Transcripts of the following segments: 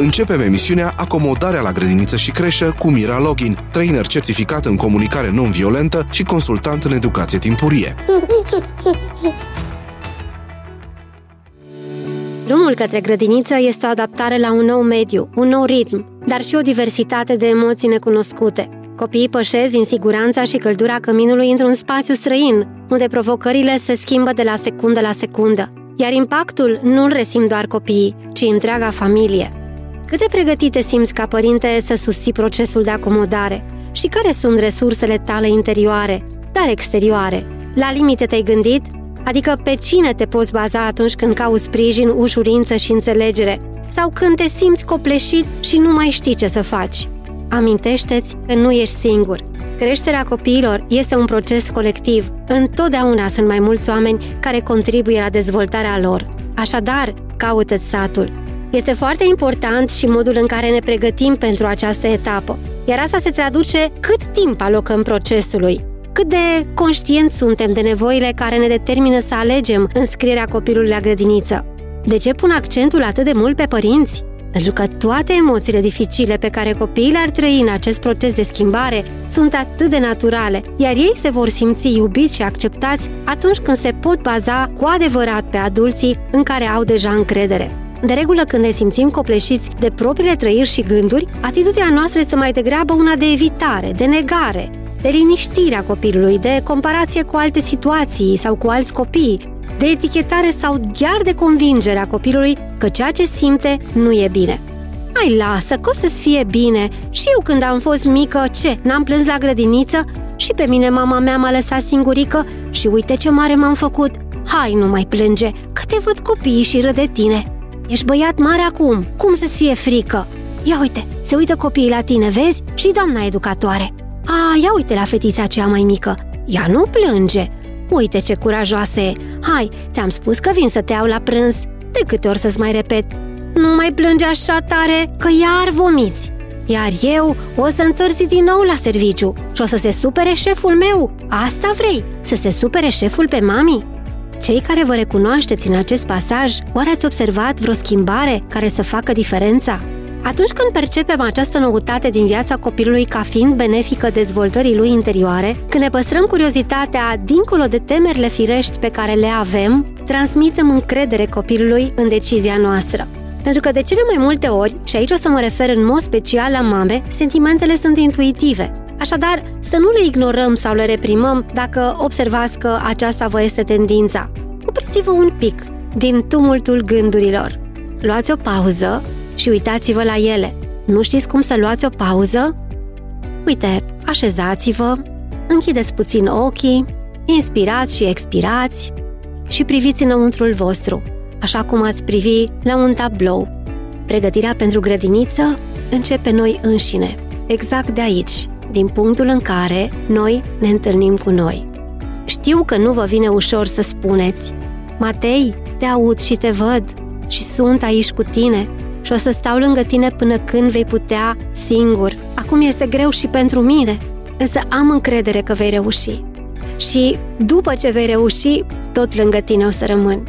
Începem emisiunea Acomodarea la grădiniță și creșă cu Mira Login, trainer certificat în comunicare non-violentă și consultant în educație timpurie. Drumul către grădiniță este o adaptare la un nou mediu, un nou ritm, dar și o diversitate de emoții necunoscute. Copiii pășesc din siguranța și căldura căminului într-un spațiu străin, unde provocările se schimbă de la secundă la secundă, iar impactul nu îl resimt doar copiii, ci întreaga familie. Cât de pregătite simți ca părinte să susții procesul de acomodare? Și care sunt resursele tale interioare, dar exterioare? La limite te-ai gândit? Adică pe cine te poți baza atunci când cauți sprijin, ușurință și înțelegere? Sau când te simți copleșit și nu mai știi ce să faci? Amintește-ți că nu ești singur. Creșterea copiilor este un proces colectiv. Întotdeauna sunt mai mulți oameni care contribuie la dezvoltarea lor. Așadar, caută-ți satul. Este foarte important și modul în care ne pregătim pentru această etapă. Iar asta se traduce cât timp alocăm procesului, cât de conștienți suntem de nevoile care ne determină să alegem înscrierea copilului la grădiniță. De ce pun accentul atât de mult pe părinți? Pentru că toate emoțiile dificile pe care copiii le-ar trăi în acest proces de schimbare sunt atât de naturale, iar ei se vor simți iubiți și acceptați atunci când se pot baza cu adevărat pe adulții în care au deja încredere. De regulă, când ne simțim copleșiți de propriile trăiri și gânduri, atitudinea noastră este mai degrabă una de evitare, de negare, de liniștirea copilului, de comparație cu alte situații sau cu alți copii, de etichetare sau chiar de convingerea copilului că ceea ce simte nu e bine. Hai, lasă, că o să-ți fie bine. Și eu când am fost mică, ce, n-am plâns la grădiniță? Și pe mine mama mea m-a lăsat singurică și uite ce mare m-am făcut. Hai, nu mai plânge, că te văd copiii și râd de tine. Ești băiat mare acum, cum să-ți fie frică? Ia uite, se uită copiii la tine, vezi? Și doamna educatoare. A, ia uite la fetița cea mai mică. Ea nu plânge. Uite ce curajoasă e. Hai, ți-am spus că vin să te iau la prânz. De câte ori să-ți mai repet? Nu mai plânge așa tare, că iar vomiți. Iar eu o să întârzi din nou la serviciu și o să se supere șeful meu. Asta vrei? Să se supere șeful pe mami? Cei care vă recunoașteți în acest pasaj, oare ați observat vreo schimbare care să facă diferența? Atunci când percepem această noutate din viața copilului ca fiind benefică dezvoltării lui interioare, când ne păstrăm curiozitatea dincolo de temerile firești pe care le avem, transmitem încredere copilului în decizia noastră. Pentru că de cele mai multe ori, și aici o să mă refer în mod special la mame, sentimentele sunt intuitive. Așadar, să nu le ignorăm sau le reprimăm dacă observați că aceasta vă este tendința. Opriți-vă un pic din tumultul gândurilor. Luați o pauză și uitați-vă la ele. Nu știți cum să luați o pauză? Uite, așezați-vă, închideți puțin ochii, inspirați și expirați și priviți înăuntrul vostru, așa cum ați privi la un tablou. Pregătirea pentru grădiniță începe noi înșine, exact de aici, din punctul în care noi ne întâlnim cu noi. Știu că nu vă vine ușor să spuneți, Matei, te aud și te văd și sunt aici cu tine și o să stau lângă tine până când vei putea singur. Acum este greu și pentru mine, însă am încredere că vei reuși. Și după ce vei reuși, tot lângă tine o să rămân.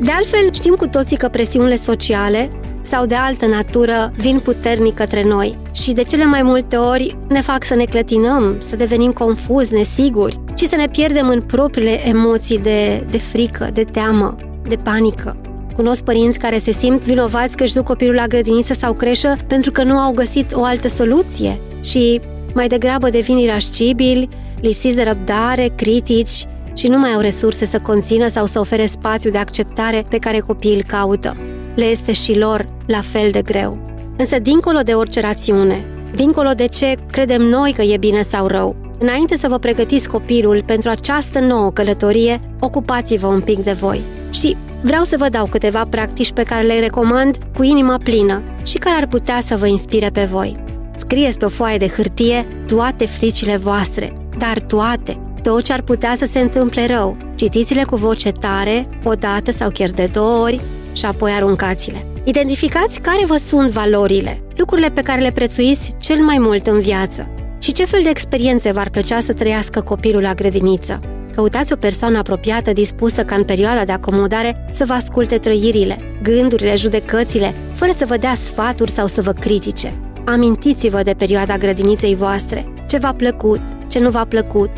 De altfel, știm cu toții că presiunile sociale sau de altă natură vin puternic către noi și de cele mai multe ori ne fac să ne clătinăm, să devenim confuzi, nesiguri și să ne pierdem în propriile emoții de, de frică, de teamă, de panică. Cunosc părinți care se simt vinovați că își duc copilul la grădiniță sau creșă pentru că nu au găsit o altă soluție și mai degrabă devin irascibili, lipsiți de răbdare, critici și nu mai au resurse să conțină sau să ofere spațiu de acceptare pe care copiii îl caută. Le este și lor la fel de greu. Însă, dincolo de orice rațiune, dincolo de ce credem noi că e bine sau rău, înainte să vă pregătiți copilul pentru această nouă călătorie, ocupați-vă un pic de voi. Și vreau să vă dau câteva practici pe care le recomand cu inima plină și care ar putea să vă inspire pe voi. Scrieți pe o foaie de hârtie toate fricile voastre, dar toate, tot ce ar putea să se întâmple rău. Citiți-le cu voce tare, o dată sau chiar de două ori și apoi aruncați-le. Identificați care vă sunt valorile, lucrurile pe care le prețuiți cel mai mult în viață și ce fel de experiențe v-ar plăcea să trăiască copilul la grădiniță. Căutați o persoană apropiată dispusă ca în perioada de acomodare să vă asculte trăirile, gândurile, judecățile, fără să vă dea sfaturi sau să vă critique. Amintiți-vă de perioada grădiniței voastre, ce v-a plăcut, ce nu v-a plăcut,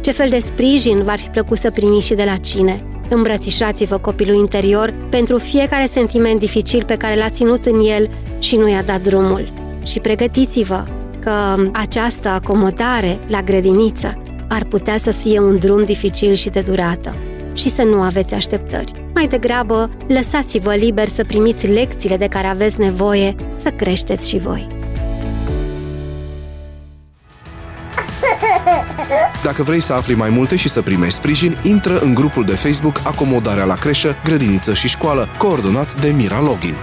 ce fel de sprijin v-ar fi plăcut să primiți și de la cine. Îmbrățișați-vă copilul interior pentru fiecare sentiment dificil pe care l-a ținut în el și nu i-a dat drumul. Și pregătiți-vă că această acomodare la grădiniță ar putea să fie un drum dificil și de durată și să nu aveți așteptări. Mai degrabă, lăsați-vă liber să primiți lecțiile de care aveți nevoie să creșteți și voi. Dacă vrei să afli mai multe și să primești sprijin, intră în grupul de Facebook Acomodarea la creșă, grădiniță și școală, coordonat de Mira Login.